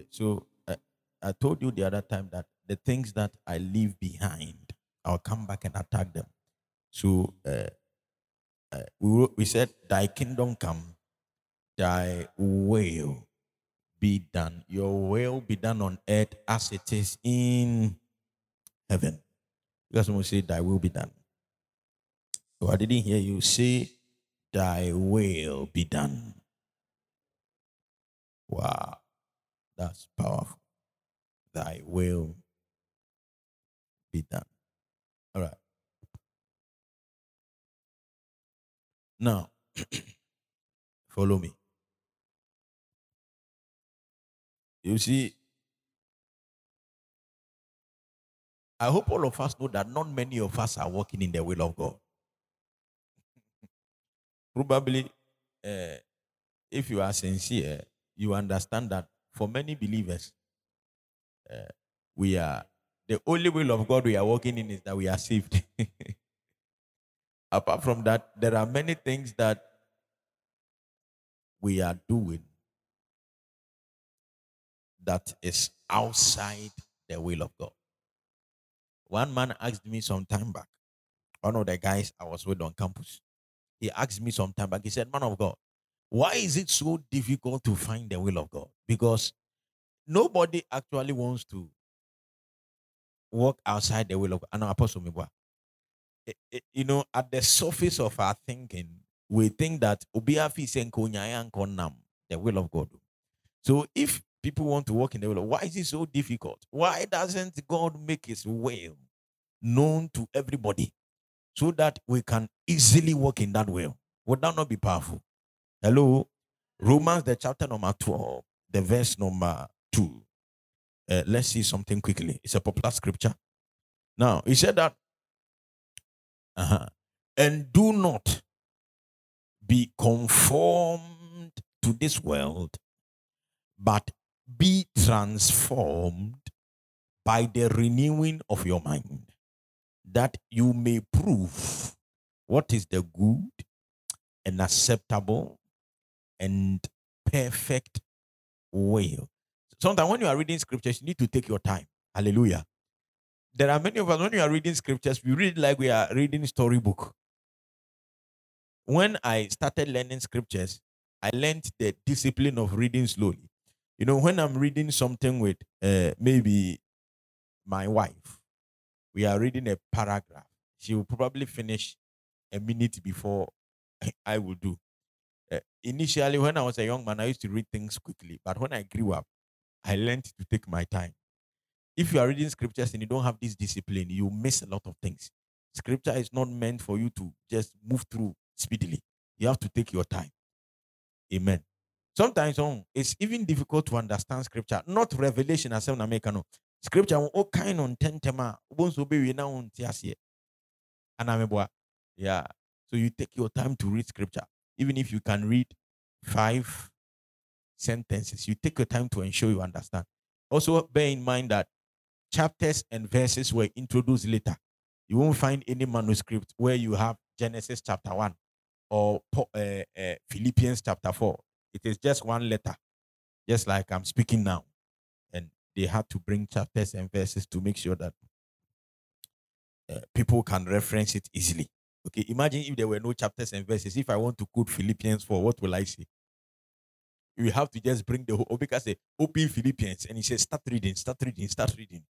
it. So uh, I told you the other time that the things that I leave behind, I'll come back and attack them. So uh, uh, we, we said, Thy kingdom come, Thy will be done. Your will be done on earth as it is in heaven. Because when we say, Thy will be done. So I didn't hear you say, Thy will be done. Wow, that's powerful. Thy will be done. All right. Now, follow me. You see, I hope all of us know that not many of us are walking in the will of God. Probably, uh, if you are sincere, you understand that for many believers, uh, we are the only will of God we are walking in is that we are saved. Apart from that, there are many things that we are doing that is outside the will of God. One man asked me some time back, one of the guys I was with on campus, he asked me some time back, he said, Man of God, why is it so difficult to find the will of God? Because nobody actually wants to walk outside the will of God. Know Apostle Mibwa eh, eh, you know, at the surface of our thinking, we think that the will of God. So if people want to walk in the will, why is it so difficult? Why doesn't God make His will known to everybody so that we can easily walk in that will? Would that not be powerful? Hello, Romans the chapter number twelve, the verse number two. Uh, let's see something quickly. It's a popular scripture. Now, he said that uh-huh. And do not be conformed to this world, but be transformed by the renewing of your mind, that you may prove what is the good and acceptable and perfect will. Sometimes when you are reading scriptures, you need to take your time. Hallelujah there are many of us when you are reading scriptures, we read like we are reading storybook. When I started learning scriptures, I learned the discipline of reading slowly. You know, when I'm reading something with uh, maybe my wife, we are reading a paragraph. She will probably finish a minute before I will do. Uh, initially, when I was a young man, I used to read things quickly. But when I grew up, I learned to take my time if you are reading scriptures and you don't have this discipline, you miss a lot of things. Scripture is not meant for you to just move through speedily. You have to take your time. Amen. Sometimes oh, it's even difficult to understand scripture, not revelation as an American. Scripture all kind on tentema, once obey we now on tiasie. Yeah. So you take your time to read scripture. Even if you can read five sentences, you take your time to ensure you understand. Also, bear in mind that chapters and verses were introduced later. You won't find any manuscript where you have Genesis chapter 1 or uh, uh, Philippians chapter 4. It is just one letter, just like I'm speaking now. And they had to bring chapters and verses to make sure that uh, people can reference it easily. Okay, imagine if there were no chapters and verses. If I want to quote Philippians 4, what will I say? You have to just bring the whole, because say, open Philippians, and he says, start reading, start reading, start reading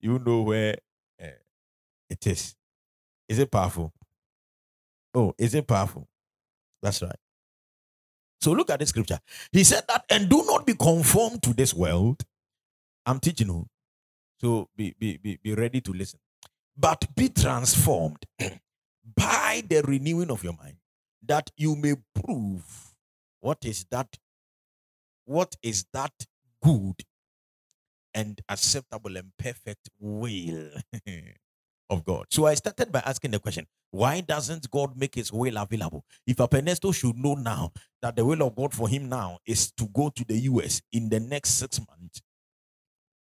you know where uh, it is. Is it powerful? Oh, is it powerful? That's right. So look at the scripture. He said that, and do not be conformed to this world. I'm teaching you. So be, be, be, be ready to listen. But be transformed by the renewing of your mind, that you may prove what is that, what is that good and acceptable and perfect will of God. So I started by asking the question why doesn't God make his will available? If Apenesto should know now that the will of God for him now is to go to the US in the next six months,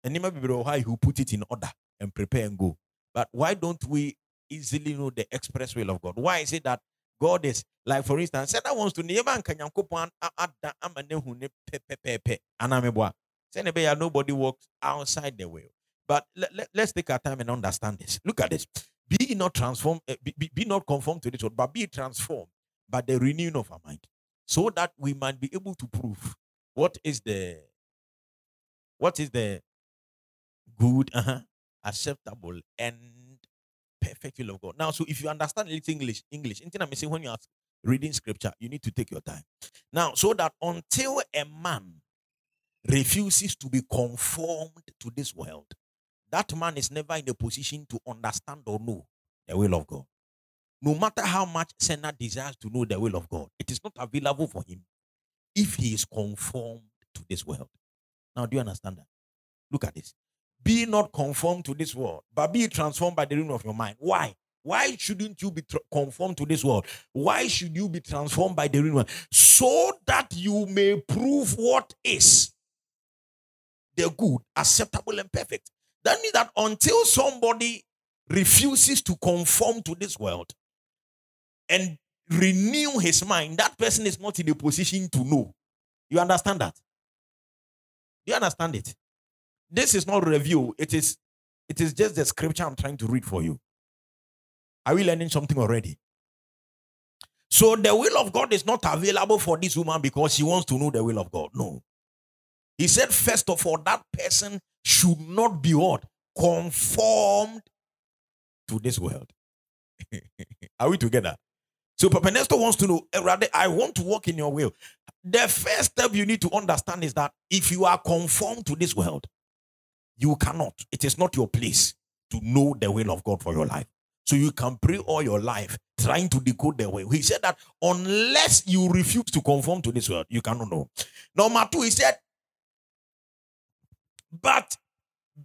and he might be why he put it in order and prepare and go. But why don't we easily know the express will of God? Why is it that God is like, for instance, said I wants to never Say, nobody walks outside the will. But let, let, us take our time and understand this. Look at this. Be not transformed, uh, be, be, be not conformed to this world, but be transformed by the renewing of our mind, so that we might be able to prove what is the what is the good, uh-huh, acceptable, and perfect will of God. Now, so if you understand little English, English, anything I'm saying when you are reading scripture, you need to take your time. Now, so that until a man refuses to be conformed to this world, that man is never in a position to understand or know the will of God. No matter how much sinner desires to know the will of God, it is not available for him if he is conformed to this world. Now, do you understand that? Look at this. Be not conformed to this world, but be transformed by the renewing of your mind. Why? Why shouldn't you be conformed to this world? Why should you be transformed by the renewal? So that you may prove what is the good, acceptable, and perfect. That means that until somebody refuses to conform to this world and renew his mind, that person is not in a position to know. You understand that? Do you understand it? This is not review. It is it is just the scripture I'm trying to read for you. Are we learning something already? So the will of God is not available for this woman because she wants to know the will of God. No. He said, first of all, that person should not be what? Conformed to this world. Are we together? So Papa Nestor wants to know, eh, rather, I want to walk in your will. The first step you need to understand is that if you are conformed to this world, you cannot. It is not your place to know the will of God for your life. So you can pray all your life trying to decode the will. He said that unless you refuse to conform to this world, you cannot know. Number two, he said, but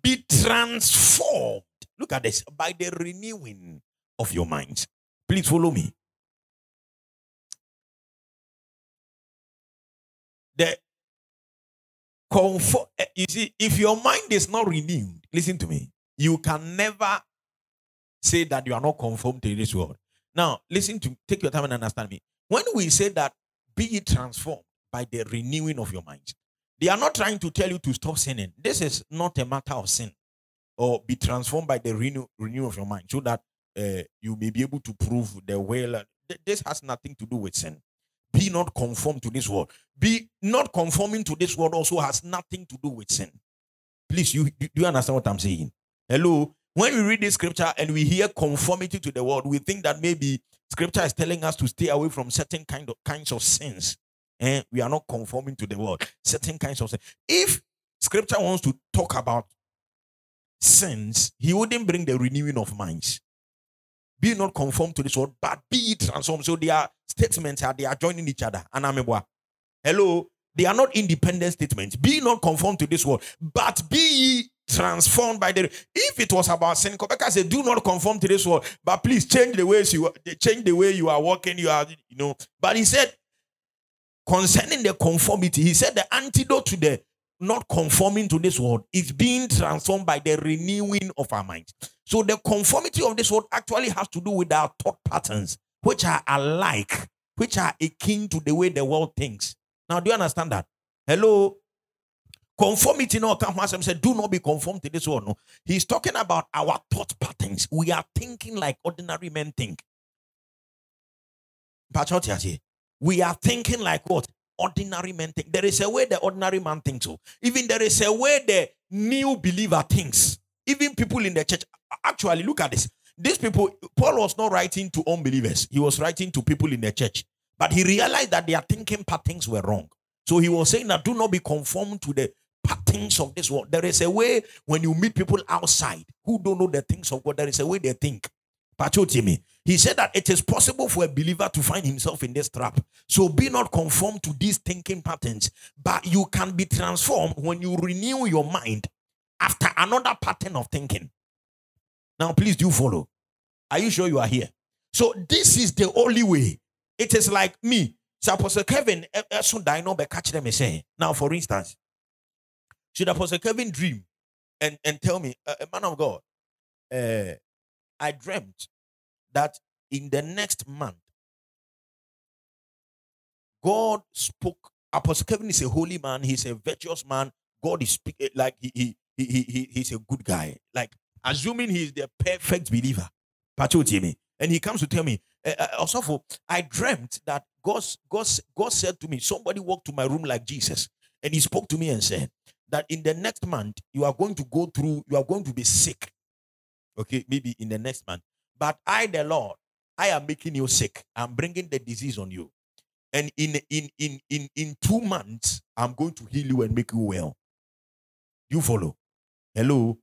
be transformed. Look at this by the renewing of your minds. Please follow me. The eh, you see, if your mind is not renewed, listen to me, you can never say that you are not conformed to this world. Now, listen to take your time and understand me. When we say that be transformed by the renewing of your mind, they are not trying to tell you to stop sinning. This is not a matter of sin or be transformed by the renew, renew of your mind so that uh, you may be able to prove the will. This has nothing to do with sin. Be not conformed to this world. Be not conforming to this world also has nothing to do with sin. Please, you do you understand what I'm saying? Hello. When we read this scripture and we hear conformity to the world, we think that maybe scripture is telling us to stay away from certain kind of kinds of sins. And we are not conforming to the world. Certain kinds of sins. If scripture wants to talk about sins, he wouldn't bring the renewing of minds. Be not conformed to this world, but be transformed. So their statements are they are joining each other. Anamebwa. Hello. They are not independent statements. Be not conformed to this world, but be transformed by the. If it was about sin, Kobeka said, "Do not conform to this world, but please change the ways you change the way you are walking. You are, you know." But he said, concerning the conformity, he said the antidote to the not conforming to this world is being transformed by the renewing of our minds. So the conformity of this world actually has to do with our thought patterns, which are alike, which are akin to the way the world thinks. Now, do you understand that? Hello? Conformity no come Hashem said, do not be conformed to this world. No. He's talking about our thought patterns. We are thinking like ordinary men think. We are thinking like what? Ordinary men think. There is a way the ordinary man thinks. So. Even there is a way the new believer thinks. Even people in the church. Actually, look at this. These people, Paul was not writing to unbelievers, he was writing to people in the church. But he realized that their thinking patterns were wrong. So he was saying that do not be conformed to the patterns of this world. There is a way when you meet people outside who don't know the things of God, there is a way they think. me. He said that it is possible for a believer to find himself in this trap. So be not conformed to these thinking patterns, but you can be transformed when you renew your mind after another pattern of thinking. Now, please do follow. Are you sure you are here? So, this is the only way. It is like me. So, Apostle Kevin, so know, be catch them and say. Now, for instance, should Apostle Kevin dream and, and tell me, uh, man of God, uh, I dreamt that in the next month, God spoke. Apostle Kevin is a holy man, he's a virtuous man. God is speaking like he, he, he, he, he's a good guy. Like assuming he's the perfect believer. me. And he comes to tell me, uh, also, I dreamt that God, God, God said to me, somebody walked to my room like Jesus. And he spoke to me and said that in the next month, you are going to go through, you are going to be sick. Okay, maybe in the next month. But I, the Lord, I am making you sick. I'm bringing the disease on you. And in in in in in two months, I'm going to heal you and make you well. You follow? Hello.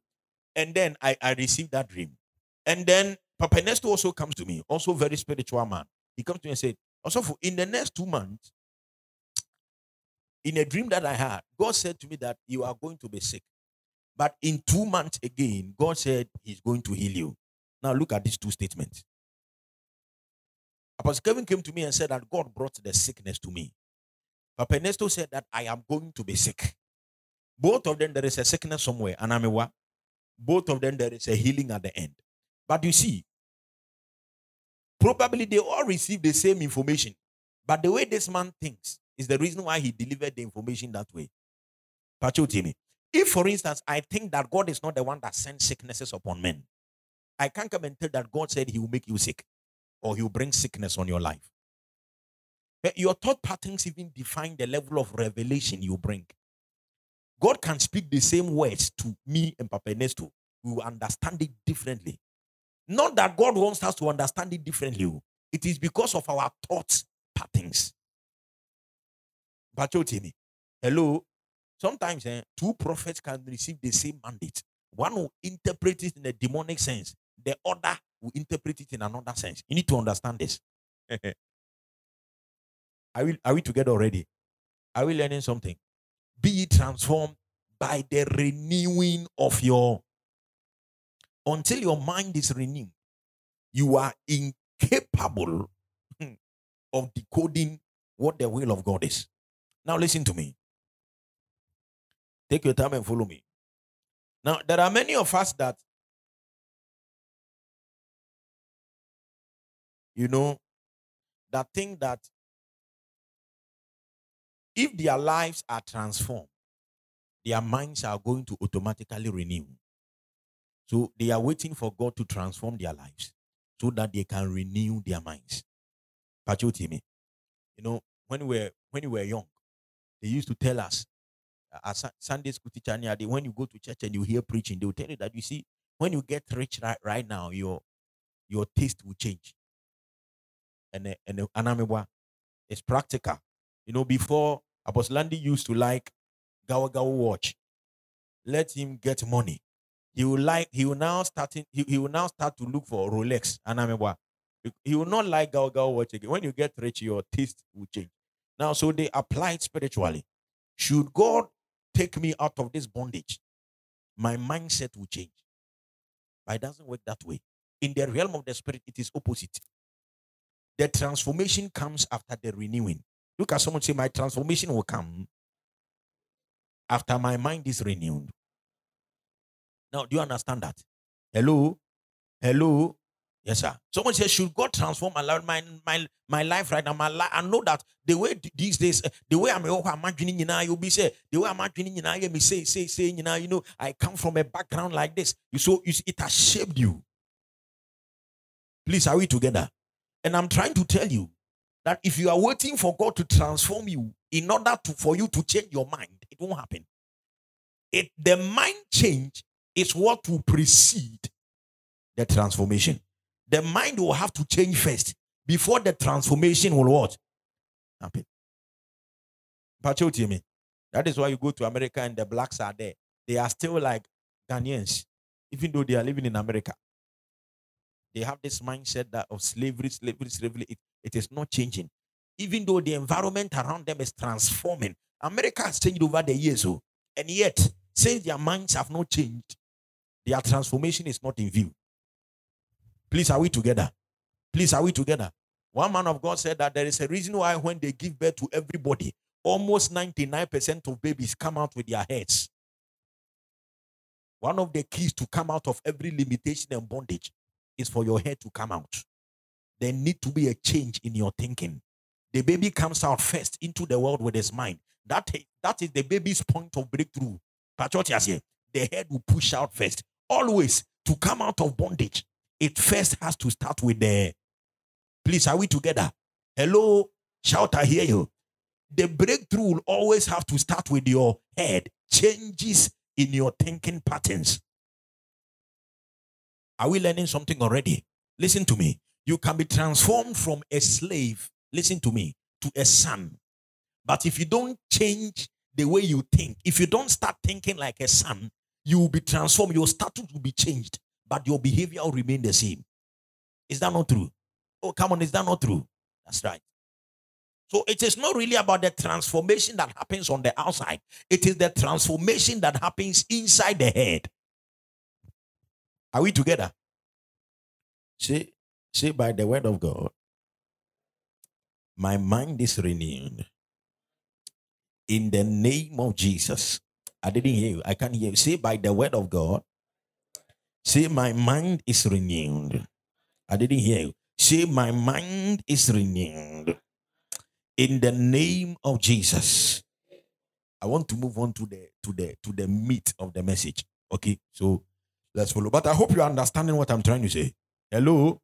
And then I, I received that dream. And then Papa Nesto also comes to me, also very spiritual man. He comes to me and said, also for in the next two months, in a dream that I had, God said to me that you are going to be sick. But in two months again, God said He's going to heal you. Now look at these two statements. Apostle Kevin came to me and said that God brought the sickness to me. Papa Nesto said that I am going to be sick. Both of them, there is a sickness somewhere, and I'm a Both of them, there is a healing at the end. But you see, probably they all receive the same information. But the way this man thinks is the reason why he delivered the information that way. me. If, for instance, I think that God is not the one that sends sicknesses upon men, I can't come and tell that God said he will make you sick or he will bring sickness on your life. Your thought patterns even define the level of revelation you bring. God can speak the same words to me and Papa Nesto. We will understand it differently. Not that God wants us to understand it differently. Oh. It is because of our thoughts patterns. me. Hello. Sometimes eh, two prophets can receive the same mandate. One will interpret it in a demonic sense, the other will interpret it in another sense. You need to understand this. are, we, are we together already? Are we learning something? Be transformed by the renewing of your until your mind is renewed you are incapable hmm, of decoding what the will of god is. Now listen to me. Take your time and follow me. Now there are many of us that you know that think that if their lives are transformed, their minds are going to automatically renew. So they are waiting for God to transform their lives so that they can renew their minds. me. You know, when we were when we were young, they used to tell us uh, as Sunday school teacher, when you go to church and you hear preaching, they will tell you that you see, when you get rich right, right now, your your taste will change. And and and it's practical. You know, before Apostle Landy used to like Gawa Gawa watch. Let him get money. He will like. He will now starting. He, he will now start to look for Rolex. And remember, he will not like Gawa Gawa watch again. When you get rich, your taste will change. Now, so they applied spiritually. Should God take me out of this bondage, my mindset will change. But it doesn't work that way. In the realm of the spirit, it is opposite. The transformation comes after the renewing. Look at someone say, My transformation will come after my mind is renewed. Now, do you understand that? Hello? Hello? Yes, sir. Someone says, Should God transform my life, my, my, my life right now? My life, I know that the way these days, uh, the way I'm imagining you now, you'll be say, the way I'm imagining you now, you me say, say, say, you know, you know, I come from a background like this. You so you see, it has shaped you. Please, are we together? And I'm trying to tell you that if you are waiting for God to transform you in order to for you to change your mind, it won't happen. It the mind change is what will precede the transformation. The mind will have to change first before the transformation will what happen. me. That is why you go to America and the blacks are there. They are still like Ghanaians, even though they are living in America. They have this mindset that of slavery, slavery, slavery. It, it is not changing. Even though the environment around them is transforming. America has changed over the years. Oh. and yet, since their minds have not changed, their transformation is not in view. Please, are we together? Please, are we together? One man of God said that there is a reason why when they give birth to everybody, almost 99% of babies come out with their heads. One of the keys to come out of every limitation and bondage is for your head to come out. There need to be a change in your thinking. The baby comes out first into the world with his mind. That, that is the baby's point of breakthrough. The head will push out first. Always to come out of bondage, it first has to start with the. Please, are we together? Hello, shout, I hear you. The breakthrough will always have to start with your head. Changes in your thinking patterns. Are we learning something already? Listen to me. You can be transformed from a slave, listen to me, to a son. But if you don't change the way you think, if you don't start thinking like a son, you will be transformed. Your status will be changed, but your behavior will remain the same. Is that not true? Oh, come on, is that not true? That's right. So it is not really about the transformation that happens on the outside, it is the transformation that happens inside the head. Are we together? Say, say by the word of God, my mind is renewed. In the name of Jesus. I didn't hear you. I can't hear you. Say by the word of God. Say my mind is renewed. I didn't hear you. Say my mind is renewed. In the name of Jesus. I want to move on to the to the to the meat of the message. Okay, so let's follow. But I hope you're understanding what I'm trying to say. Hello.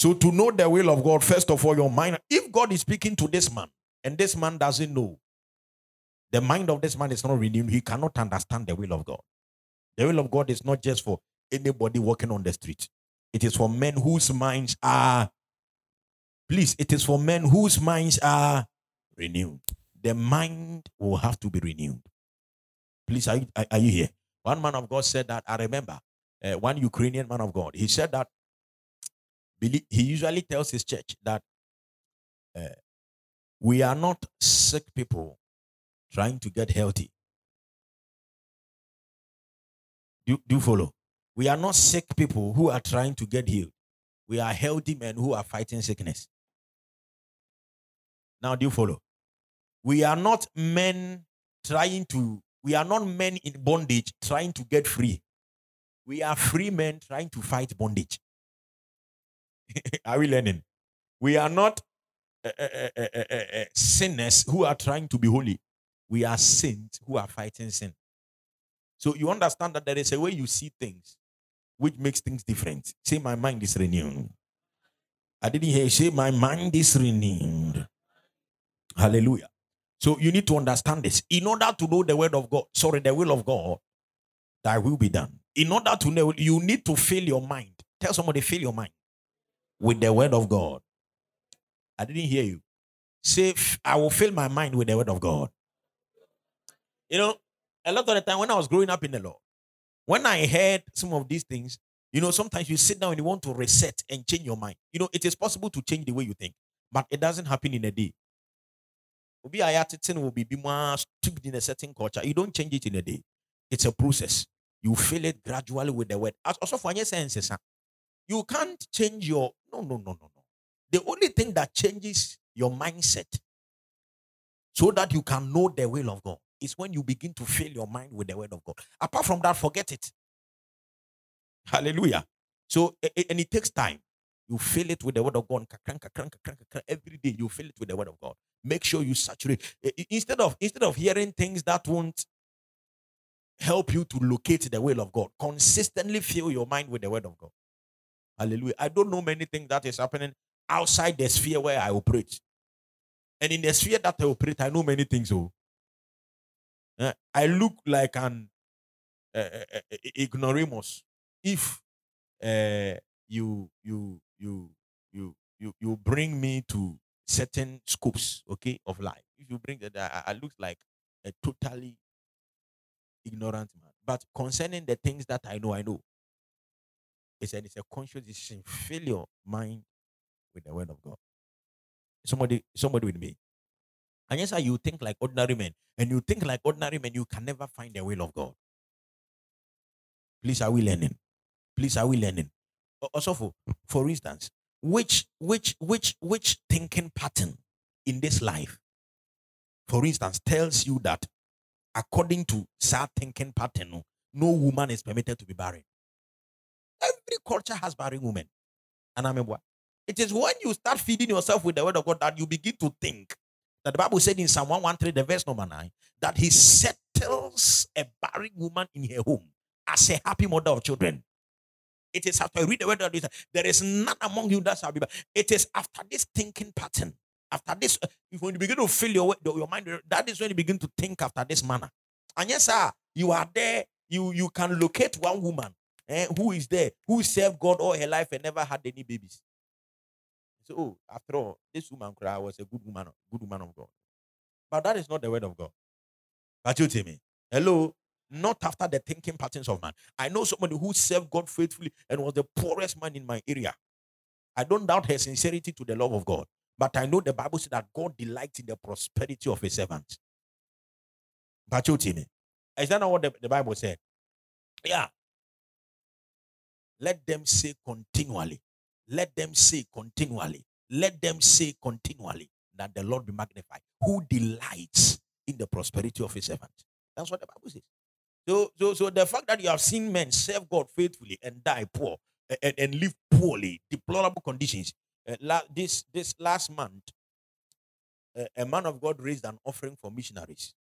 So to know the will of God, first of all, your mind. If God is speaking to this man and this man doesn't know, the mind of this man is not renewed. He cannot understand the will of God. The will of God is not just for anybody walking on the street. It is for men whose minds are, please, it is for men whose minds are renewed. The mind will have to be renewed. Please, are you, are you here? One man of God said that, I remember, uh, one Ukrainian man of God, he said that he usually tells his church that uh, we are not sick people trying to get healthy. Do, do follow? We are not sick people who are trying to get healed. We are healthy men who are fighting sickness. Now, do you follow? We are not men trying to, we are not men in bondage trying to get free. We are free men trying to fight bondage. are we learning? We are not uh, uh, uh, sinners who are trying to be holy. We are saints who are fighting sin. So you understand that there is a way you see things which makes things different. Say, My mind is renewed. I didn't hear you say, My mind is renewed. Hallelujah. So you need to understand this. In order to know the word of God, sorry, the will of God, that will be done. In order to know, you need to fill your mind. Tell somebody, fill your mind with the word of God. I didn't hear you. Say, I will fill my mind with the word of God. You know, a lot of the time when I was growing up in the Lord, when I heard some of these things, you know, sometimes you sit down and you want to reset and change your mind. You know, it is possible to change the way you think, but it doesn't happen in a day. will be more stupid in a certain culture. You don't change it in a day. It's a process. You fill it gradually with the word. Also, for your senses, you can't change your no, no, no, no, no. The only thing that changes your mindset so that you can know the will of God is when you begin to fill your mind with the word of God. Apart from that, forget it. Hallelujah. So, and it takes time. You fill it with the word of God. Every day you fill it with the word of God. Make sure you saturate. Instead of instead of hearing things that won't help you to locate the will of God, consistently fill your mind with the word of God. Hallelujah. I don't know many things that is happening outside the sphere where I operate. And in the sphere that I operate, I know many things. Oh, uh, I look like an uh, uh, ignoramus if you you you you you you bring me to certain scopes, okay, of life. If you bring that, I, I look like a totally ignorant man. But concerning the things that I know, I know. It's a, conscious decision. Fill your mind with the word of God. Somebody, somebody with me. And yes, you think like ordinary men. And you think like ordinary men, you can never find the will of God. Please, are we learning? Please, are we learning? Also, for, for instance, which which which which thinking pattern in this life, for instance, tells you that according to sad thinking pattern, no woman is permitted to be barren. Every culture has barren women. And I remember it is when you start feeding yourself with the word of God that you begin to think That the Bible said in Psalm 113, the verse number 9, that he settles a barren woman in her home as a happy mother of children. It is after I read the word of this, there is none among you that shall be. It is after this thinking pattern, after this, uh, when you begin to fill your your mind, that is when you begin to think after this manner. And yes, sir, you are there. You you can locate one woman eh, who is there, who served God all her life and never had any babies. So, oh, after all, this woman cry was a good woman, good woman of God. But that is not the word of God. But you tell me, hello, not after the thinking patterns of man. I know somebody who served God faithfully and was the poorest man in my area. I don't doubt her sincerity to the love of God, but I know the Bible says that God delights in the prosperity of his servants. But you tell me, is that not what the, the Bible said? Yeah. Let them say continually. Let them say continually. Let them say continually that the Lord be magnified, who delights in the prosperity of his servant. That's what the Bible says. So, so, so the fact that you have seen men serve God faithfully and die poor and, and live poorly, deplorable conditions. Uh, la- this this last month, uh, a man of God raised an offering for missionaries.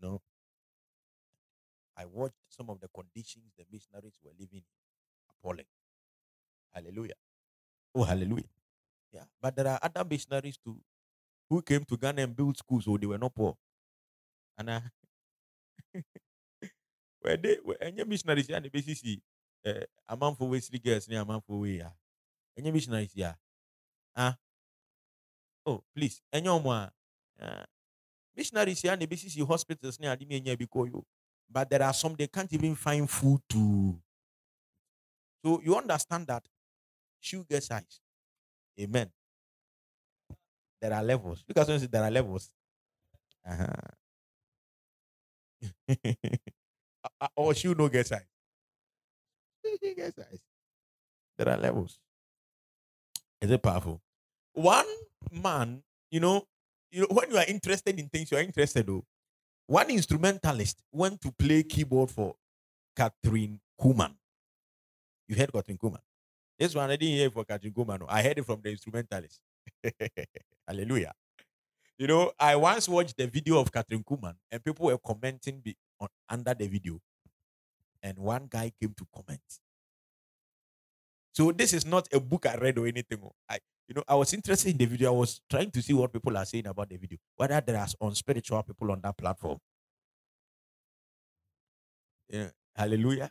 You know, I watched some of the conditions the missionaries were living in. Appalling. Hallelujah. Oh, hallelujah. Yeah. But there are other missionaries too who came to Ghana and built schools, so they were not poor. And uh, where they were any missionaries and the basis a man for Wesley girls near a man for we. Any missionaries, yeah. Ah. Oh, please. Any more uh, missionaries here and the basis hospitals near the mania because you. But there are some they can't even find food to. So you understand that sugar size. Amen. There are levels. Look at someone there are levels. Uh-huh. or shoe no get size. get size. There are levels. Is it powerful? One man, you know, you know, when you are interested in things, you are interested though. One instrumentalist went to play keyboard for Kathryn Kuhlman. You heard Kathryn Kuhlman? This one I didn't hear for Kathryn Kuhlman. I heard it from the instrumentalist. Hallelujah. You know, I once watched the video of Kathryn Kuhlman and people were commenting be, on, under the video. And one guy came to comment. So this is not a book I read or anything. Oh. I, you know, I was interested in the video. I was trying to see what people are saying about the video, whether there are unspiritual people on that platform. Yeah, hallelujah.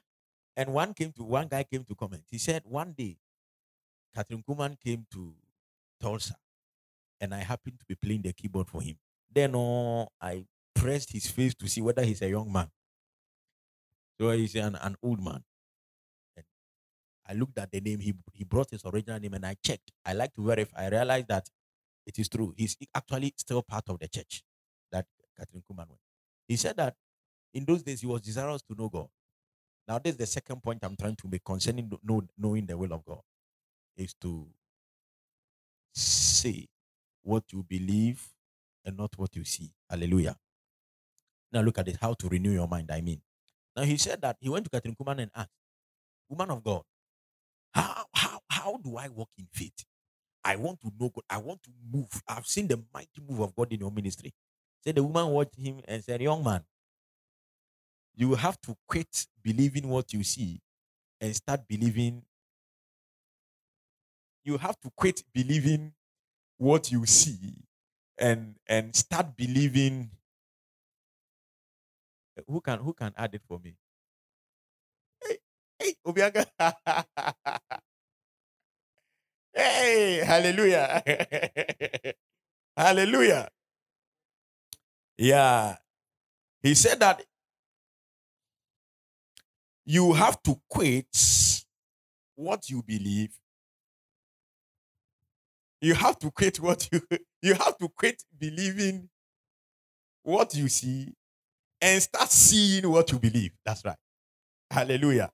And one came to one guy came to comment. He said one day, Kathryn Kuhlman came to Tulsa, and I happened to be playing the keyboard for him. Then oh, I pressed his face to see whether he's a young man. So he's an, an old man. I looked at the name. He, he brought his original name and I checked. I like to verify. I realized that it is true. He's actually still part of the church that Kathryn Kuhlman went. He said that in those days he was desirous to know God. Now, this is the second point I'm trying to make concerning know, knowing the will of God is to say what you believe and not what you see. Hallelujah. Now look at it, how to renew your mind. I mean, now he said that he went to Kathryn Kuhlman and asked, Woman of God, how how how do I walk in faith? I want to know God. I want to move. I've seen the mighty move of God in your ministry. Said the woman watched him and said, Young man, you have to quit believing what you see and start believing. You have to quit believing what you see and and start believing who can who can add it for me obianga hey hallelujah hallelujah yeah he said that you have to quit what you believe you have to quit what you you have to quit believing what you see and start seeing what you believe. That's right. Hallelujah.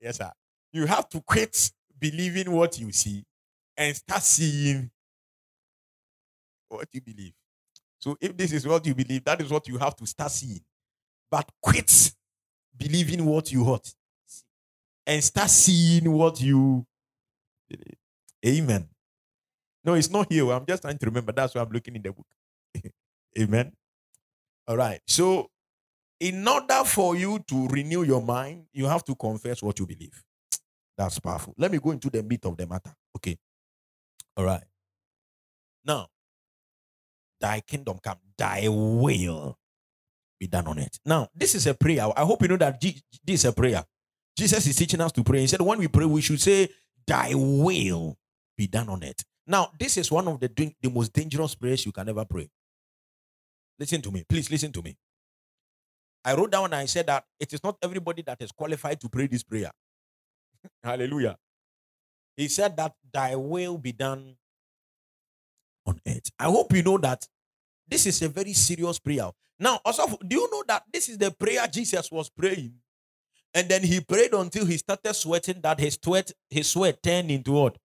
Yes, sir. You have to quit believing what you see and start seeing what you believe. So if this is what you believe, that is what you have to start seeing. But quit believing what you heard and start seeing what you believe. Amen. No, it's not here. I'm just trying to remember. That's why I'm looking in the book. Amen. All right. So, in order for you to renew your mind, you have to confess what you believe. That's powerful. Let me go into the meat of the matter. Okay. All right. Now, thy kingdom come, thy will be done on it. Now, this is a prayer. I hope you know that this is a prayer. Jesus is teaching us to pray. He said, when we pray, we should say, Thy will be done on it. Now, this is one of the, the most dangerous prayers you can ever pray. Listen to me. Please listen to me. I wrote down and I said that it is not everybody that is qualified to pray this prayer. Hallelujah. He said that thy will be done on earth. I hope you know that this is a very serious prayer. Now, also, do you know that this is the prayer Jesus was praying? And then he prayed until he started sweating, that his sweat, his sweat turned into what?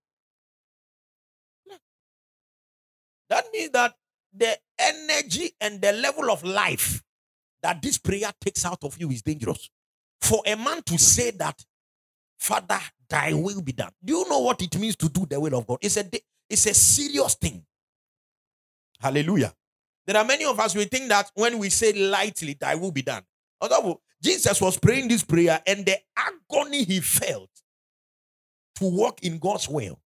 That means that the energy and the level of life that this prayer takes out of you is dangerous. For a man to say that, Father, thy will be done. Do you know what it means to do the will of God? It's a, it's a serious thing. Hallelujah. There are many of us, we think that when we say lightly, thy will be done. Although Jesus was praying this prayer and the agony he felt to walk in God's will.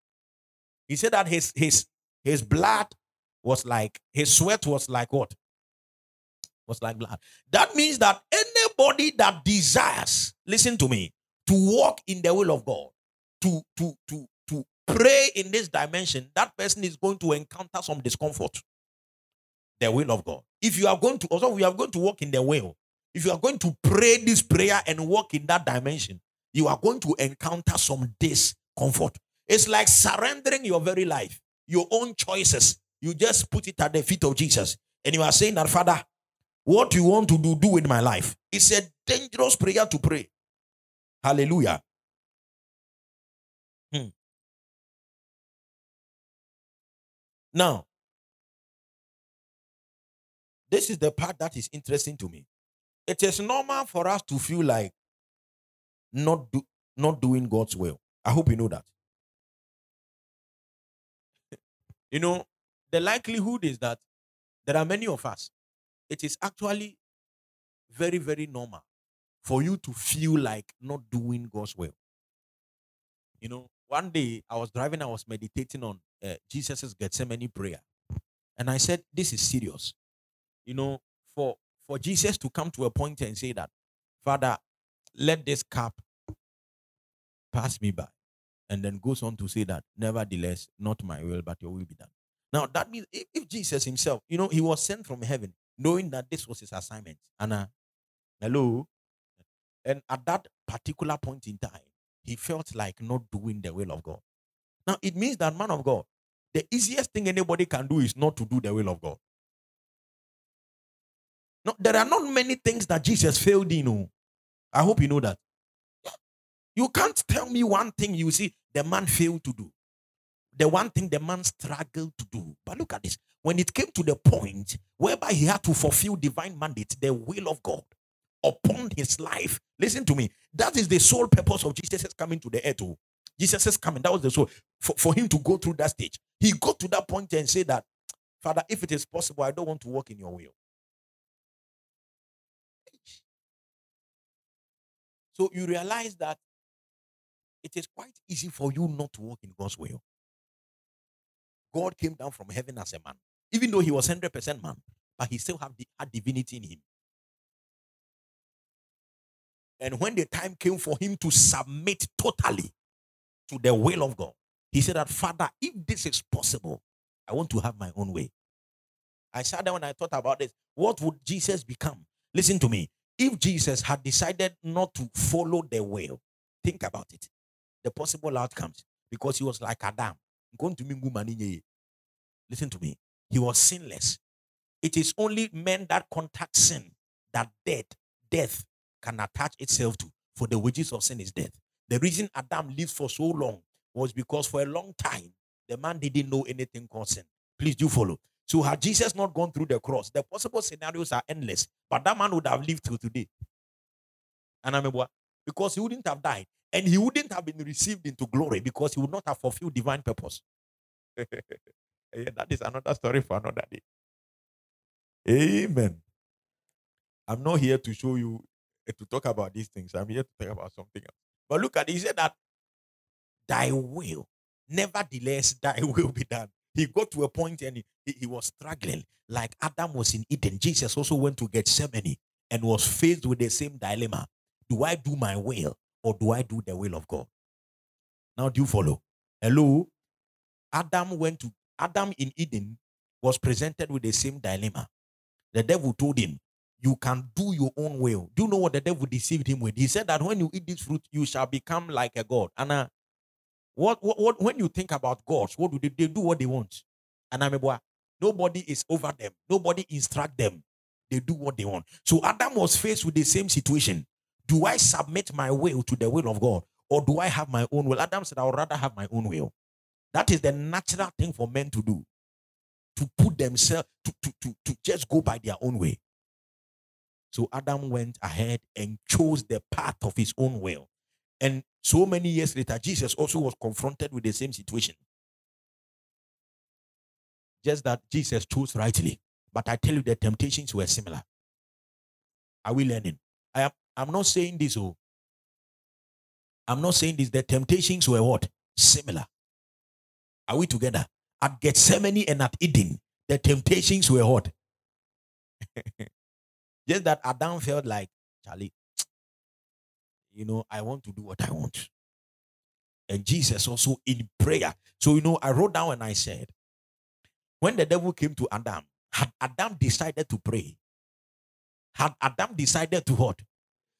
He said that his his his blood was like his sweat was like what? Was like blood. That means that anybody that desires, listen to me, to walk in the will of God, to to to to pray in this dimension, that person is going to encounter some discomfort. The will of God. If you are going to also we are going to walk in the will, if you are going to pray this prayer and walk in that dimension, you are going to encounter some discomfort. It's like surrendering your very life, your own choices. You just put it at the feet of Jesus. And you are saying that, Father, what you want to do, do in my life. It's a dangerous prayer to pray. Hallelujah. Hmm. Now, this is the part that is interesting to me. It is normal for us to feel like not do, not doing God's will. I hope you know that. you know, the likelihood is that there are many of us. It is actually very, very normal for you to feel like not doing God's will. You know, one day I was driving, I was meditating on uh, Jesus's Gethsemane prayer. And I said, This is serious. You know, for for Jesus to come to a point and say that, Father, let this cup pass me by. And then goes on to say that, nevertheless, not my will, but your will be done. Now, that means if, if Jesus himself, you know, he was sent from heaven, knowing that this was his assignment. Anna, uh, hello? And at that particular point in time, he felt like not doing the will of God. Now, it means that, man of God, the easiest thing anybody can do is not to do the will of God. No, there are not many things that Jesus failed in. Oh. I hope you know that. You can't tell me one thing you see the man failed to do. The one thing the man struggled to do. But look at this. When it came to the point whereby he had to fulfill divine mandate, the will of God upon his life. Listen to me. That is the sole purpose of Jesus coming to the earth. Oh. Jesus coming. That was the sole. For, for him to go through that stage. He got to that point and said that, Father, if it is possible, I don't want to walk in your will. So you realize that it is quite easy for you not to walk in God's will. God came down from heaven as a man, even though he was 100% man, but he still had, had divinity in him. And when the time came for him to submit totally to the will of God, he said that, Father, if this is possible, I want to have my own way. I sat down and I thought about this. What would Jesus become? Listen to me. If Jesus had decided not to follow the will, think about it. The possible outcomes. Because he was like Adam. Listen to me. He was sinless. It is only men that contact sin that death, death can attach itself to. For the wages of sin is death. The reason Adam lived for so long was because for a long time the man didn't know anything called sin. Please do follow. So had Jesus not gone through the cross, the possible scenarios are endless. But that man would have lived till today. And I remember because he wouldn't have died and he wouldn't have been received into glory because he would not have fulfilled divine purpose. yeah, that is another story for another day. Amen. I'm not here to show you eh, to talk about these things. I'm here to talk about something else. But look at it. He said that thy will, nevertheless, thy will be done. He got to a point and he, he was struggling. Like Adam was in Eden. Jesus also went to Gethsemane and was faced with the same dilemma. Do I do my will or do I do the will of God? Now, do you follow? Hello? Adam went to Adam in Eden was presented with the same dilemma. The devil told him, You can do your own will. Do you know what the devil deceived him with? He said that when you eat this fruit, you shall become like a God. And uh, what, what, what when you think about gods, what do they, they do what they want? And a Nobody is over them. Nobody instruct them. They do what they want. So Adam was faced with the same situation. Do I submit my will to the will of God? Or do I have my own will? Adam said, I would rather have my own will. That is the natural thing for men to do. To put themselves, to, to, to, to just go by their own way. So Adam went ahead and chose the path of his own will. And so many years later, Jesus also was confronted with the same situation. Just that Jesus chose rightly. But I tell you, the temptations were similar. Are we learning? I am I'm not saying this, oh. I'm not saying this. The temptations were what? Similar. Are we together? At Gethsemane and at Eden, the temptations were what? Just that Adam felt like, Charlie, you know, I want to do what I want. And Jesus also in prayer. So, you know, I wrote down and I said, when the devil came to Adam, had Adam decided to pray? Had Adam decided to what?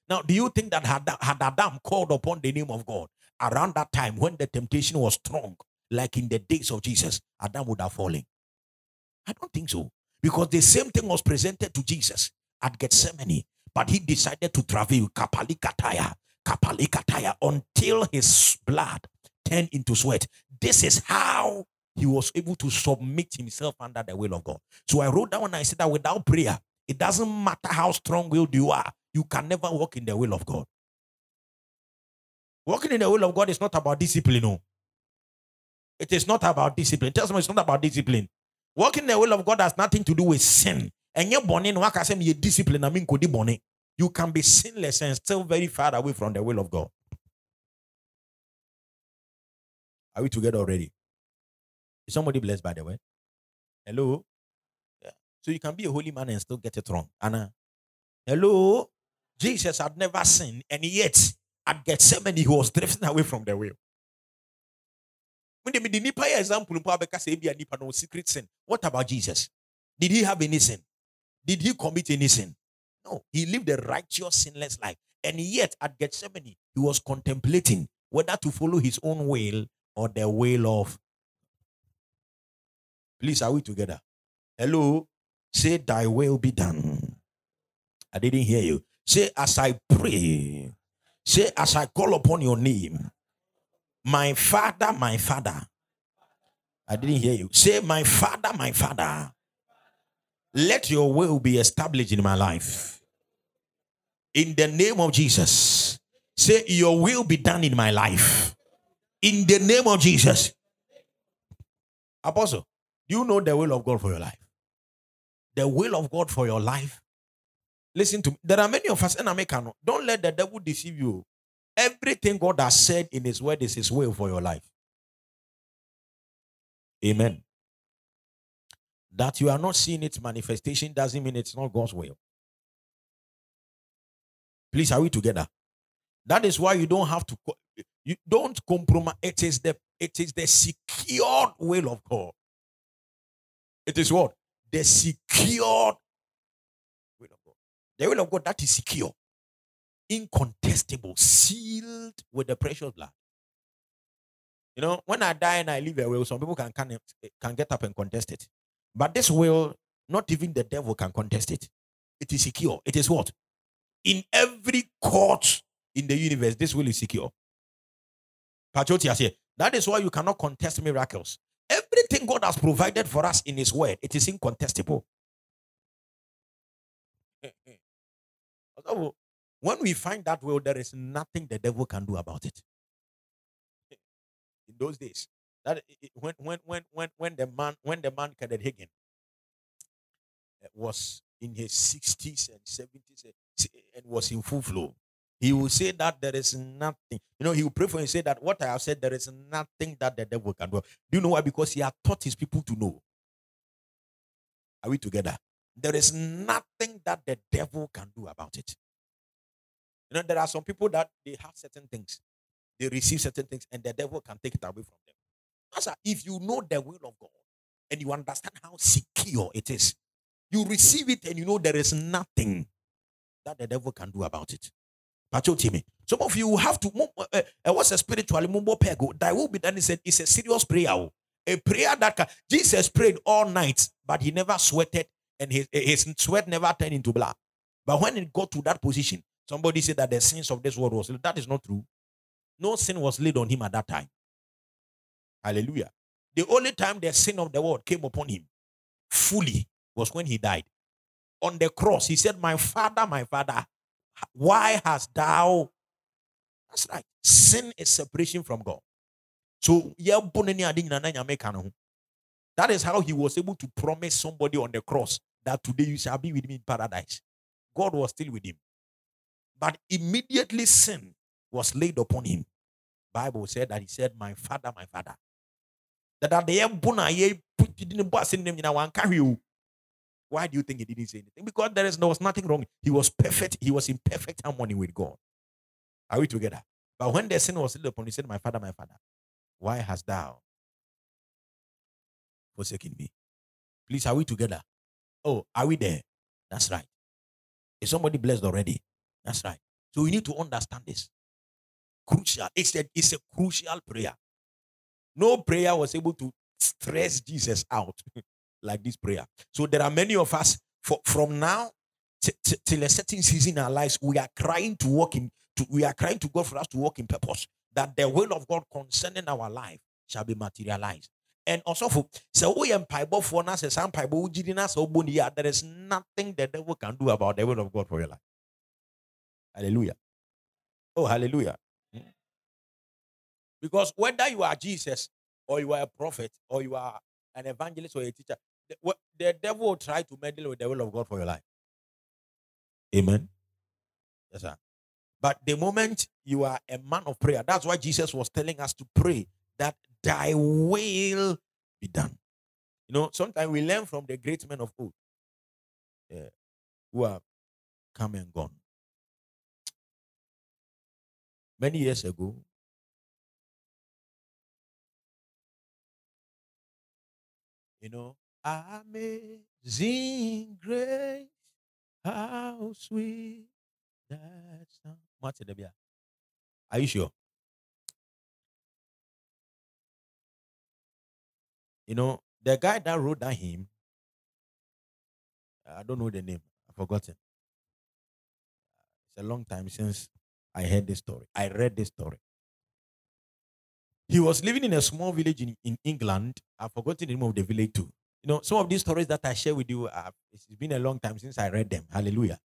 Now, do you think that had, had Adam called upon the name of God around that time when the temptation was strong, like in the days of Jesus, Adam would have fallen? I don't think so. Because the same thing was presented to Jesus at Gethsemane, but he decided to travel Kapalikataya, Kapalikataya until his blood turned into sweat. This is how he was able to submit himself under the will of God. So I wrote down and I said that without prayer, it doesn't matter how strong willed you are, you can never walk in the will of God. Walking in the will of God is not about discipline. No. It is not about discipline. Tell someone it's not about discipline. Walking the will of God has nothing to do with sin. And you're born in say, discipline. I mean, you can be sinless and still very far away from the will of God. Are we together already? Is somebody blessed by the way? Hello? Yeah. So you can be a holy man and still get it wrong. Anna. Hello? Jesus had never sinned, and yet at Gethsemane, he was drifting away from the will. When they made the example, no secret sin. What about Jesus? Did he have any sin? Did he commit any sin? No, he lived a righteous, sinless life. And yet at Gethsemane, he was contemplating whether to follow his own will or the will of. Please, are we together? Hello? Say, Thy will be done. I didn't hear you. Say, as I pray, say, as I call upon your name, my father, my father. I didn't hear you. Say, my father, my father. Let your will be established in my life. In the name of Jesus. Say, your will be done in my life. In the name of Jesus. Apostle, do you know the will of God for your life? The will of God for your life Listen to me. There are many of us in America. Don't let the devil deceive you. Everything God has said in His word is His will for your life. Amen. That you are not seeing its manifestation doesn't mean it's not God's will. Please, are we together? That is why you don't have to. You don't compromise. It is the it is the secured will of God. It is what the secured will of God. the will of God that is secure, incontestable, sealed with the precious blood. You know, when I die and I leave a will, some people can, can, can get up and contest it. But this will, not even the devil can contest it. It is secure. It is what? In every court in the universe, this will is secure. That is why you cannot contest miracles. Everything God has provided for us in His word, it is incontestable. Eh, eh. When we find that will, there is nothing the devil can do about it. In those days, That when when when when when the man when the man Kenneth Hagin eh, was in his 60s and 70s eh, and was in full flow, he will say that there is nothing. You know, he will pray for and say that what I have said, there is nothing that the devil can do. Do you know why? Because he had taught his people to know. Are we together? There is nothing that the devil can do about it. You know, there are some people that they have certain things, they receive certain things, and the devil can take it away from them. Master, if you know the will of God and you understand how secure it is, you receive it and you know there is nothing that the devil can do about it. Some of you have to. Uh, uh, what's a spiritually mumbo pego? That will be done. He said it's a serious prayer. Oh. A prayer that can, Jesus prayed all night, but he never sweated, and his, his sweat never turned into blood. But when it got to that position, somebody said that the sins of this world was that is not true. No sin was laid on him at that time. Hallelujah. The only time the sin of the world came upon him fully was when he died. On the cross, he said, My father, my father, why hast thou? That's right. Sin is separation from God. So, that is how he was able to promise somebody on the cross that today you shall be with me in paradise. God was still with him. But immediately sin was laid upon him. Bible said that he said, My father, my father. Why do you think he didn't say anything? Because there is there was nothing wrong. He was perfect. He was in perfect harmony with God. Are we together? But when the sin was still upon, him, he said, My father, my father, why hast thou forsaken me? Please, are we together? Oh, are we there? That's right. Is somebody blessed already? That's right. So we need to understand this. Crucial. It's a, it's a crucial prayer. No prayer was able to stress Jesus out like this prayer. So there are many of us for, from now t- t- till a certain season in our lives, we are crying to walk in, to, we are crying to God for us to walk in purpose, that the will of God concerning our life shall be materialized. And also for so we am for us there is nothing the devil can do about the will of God for your life. Hallelujah. Oh, hallelujah. Hmm. Because whether you are Jesus or you are a prophet or you are an evangelist or a teacher, the, the devil will try to meddle with the will of God for your life. Amen. Yes, sir. But the moment you are a man of prayer, that's why Jesus was telling us to pray that thy will be done. You know, sometimes we learn from the great men of old yeah, who are come and gone. Many years ago, You know, amazing grace, how sweet that sound. What's it, Are you sure? You know, the guy that wrote that hymn, I don't know the name, I've forgotten. It's a long time since I heard this story. I read this story. He was living in a small village in, in England. I've forgotten the name of the village too. You know, some of these stories that I share with you, uh, it's been a long time since I read them. Hallelujah.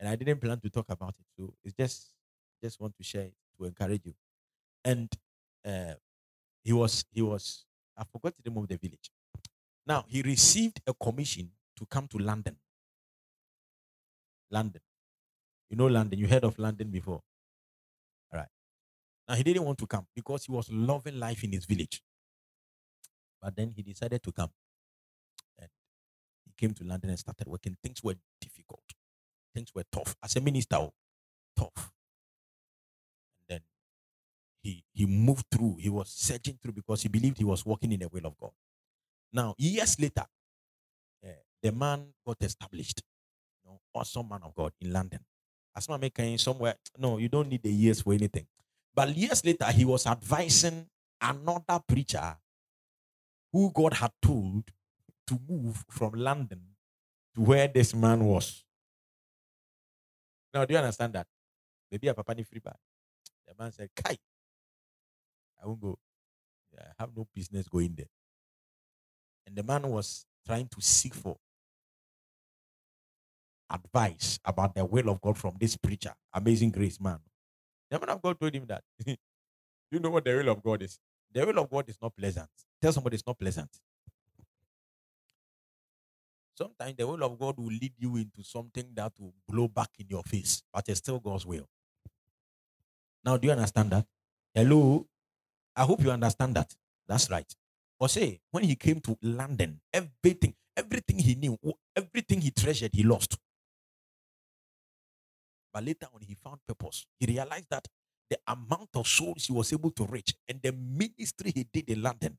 And I didn't plan to talk about it. So it's just just want to share it to encourage you. And uh, he was he was I forgot the name of the village. Now he received a commission to come to London. London. You know London. You heard of London before. All right. Now, he didn't want to come because he was loving life in his village. But then he decided to come. And he came to London and started working. Things were difficult, things were tough. As a minister, oh, tough. And then he, he moved through, he was searching through because he believed he was walking in the will of God. Now, years later, uh, the man got established. You know, awesome man of God in London. As my making somewhere, no, you don't need the years for anything. But years later, he was advising another preacher who God had told to move from London to where this man was. Now, do you understand that? Maybe a papa free bag. The man said, Kai, I won't go. I have no business going there. And the man was trying to seek for advice about the will of God from this preacher, amazing grace man. The man of God told him that. you know what the will of God is? The will of God is not pleasant. Tell somebody it's not pleasant. Sometimes the will of God will lead you into something that will blow back in your face, but it's still God's will. Now, do you understand that? Hello? I hope you understand that. That's right. Or say, when he came to London, everything, everything he knew, everything he treasured, he lost. But later on, he found purpose. He realized that the amount of souls he was able to reach and the ministry he did in London.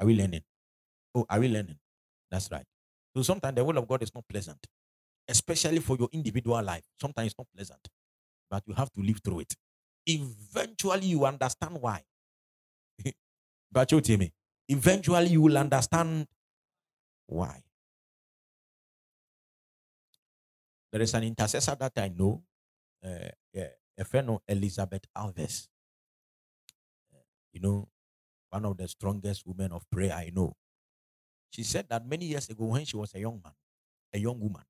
Are we learning? Oh, are we learning? That's right. So sometimes the will of God is not pleasant, especially for your individual life. Sometimes it's not pleasant, but you have to live through it. Eventually, you understand why. but you tell me, eventually you will understand why. There is an intercessor that I know, uh, yeah, a friend of Elizabeth Alves. Uh, you know, one of the strongest women of prayer I know. She said that many years ago, when she was a young man, a young woman,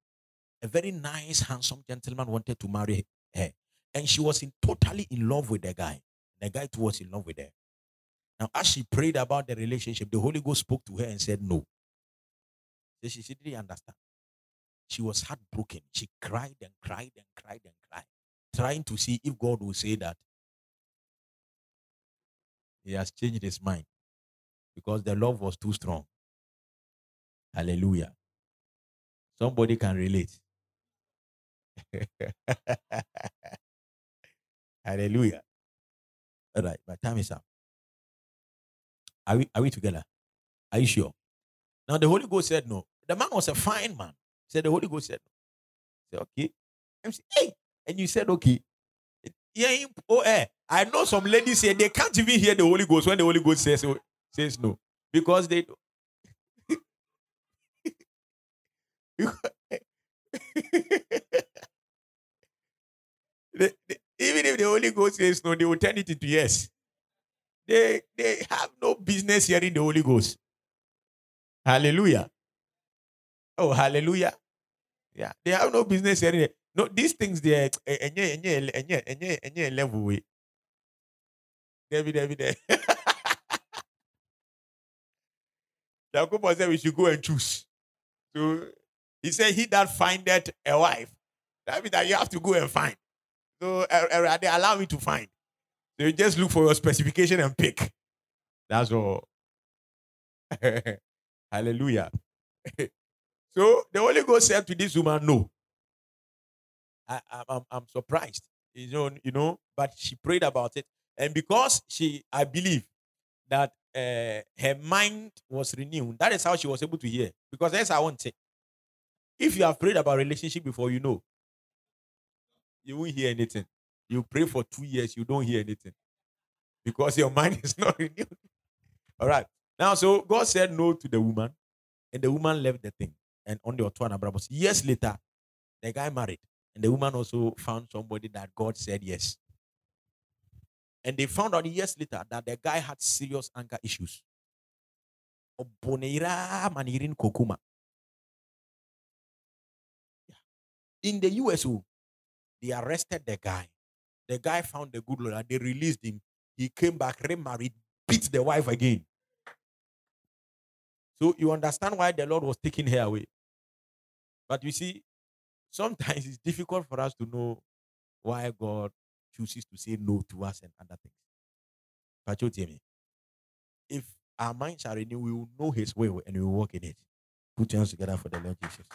a very nice, handsome gentleman wanted to marry her. And she was in, totally in love with the guy. The guy too was in love with her. Now, as she prayed about the relationship, the Holy Ghost spoke to her and said, No. So she, she didn't understand. She was heartbroken. She cried and cried and cried and cried, trying to see if God will say that he has changed his mind because the love was too strong. Hallelujah. Somebody can relate. Hallelujah. All right, my time is up. Are we are we together? Are you sure? Now the Holy Ghost said no. The man was a fine man. Said the Holy Ghost said no. Said okay. And hey, and you said okay. Yeah, oh, eh. I know some ladies here, they can't even hear the Holy Ghost when the Holy Ghost says, says no. Because they even if the Holy Ghost says no, they will turn it into yes. They, they have no business hearing the Holy Ghost. Hallelujah. Oh, hallelujah. Yeah, they have no business it. No, these things they are eh, eh, any level way. David, David. Eh. Jacob said we should go and choose. So he said, He that findeth a wife. That means that you have to go and find. So uh, they allow me to find. So you just look for your specification and pick. That's all. Hallelujah. so the Holy Ghost said to this woman, No. I, I'm, I'm surprised. You know, you know, but she prayed about it. And because she, I believe that uh, her mind was renewed, that is how she was able to hear. Because that's I want to say. If you have prayed about relationship before, you know, you won't hear anything. You pray for two years, you don't hear anything because your mind is not renewed. All right. Now, so God said no to the woman, and the woman left the thing. And on the Otuana Brabos, years later, the guy married, and the woman also found somebody that God said yes. And they found out years later that the guy had serious anger issues. In the USO, they arrested the guy. The guy found the good lawyer. They released him. He came back, remarried, beat the wife again. So you understand why the Lord was taking her away. But you see, sometimes it's difficult for us to know why God chooses to say no to us and other things. But you tell me, if our minds are renewed, we will know His will and we will walk in it. Put your hands together for the Lord Jesus.